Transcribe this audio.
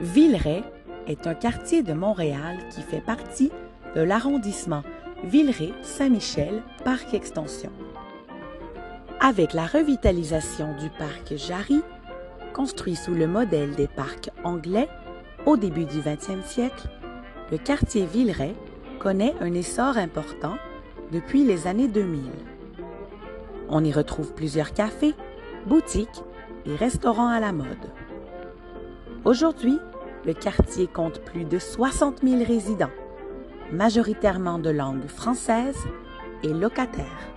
Villeray est un quartier de Montréal qui fait partie de l'arrondissement Villeray-Saint-Michel Parc Extension. Avec la revitalisation du parc Jarry, construit sous le modèle des parcs anglais au début du 20e siècle, le quartier Villeray connaît un essor important depuis les années 2000. On y retrouve plusieurs cafés, boutiques et restaurants à la mode. Aujourd'hui, le quartier compte plus de 60 000 résidents, majoritairement de langue française et locataires.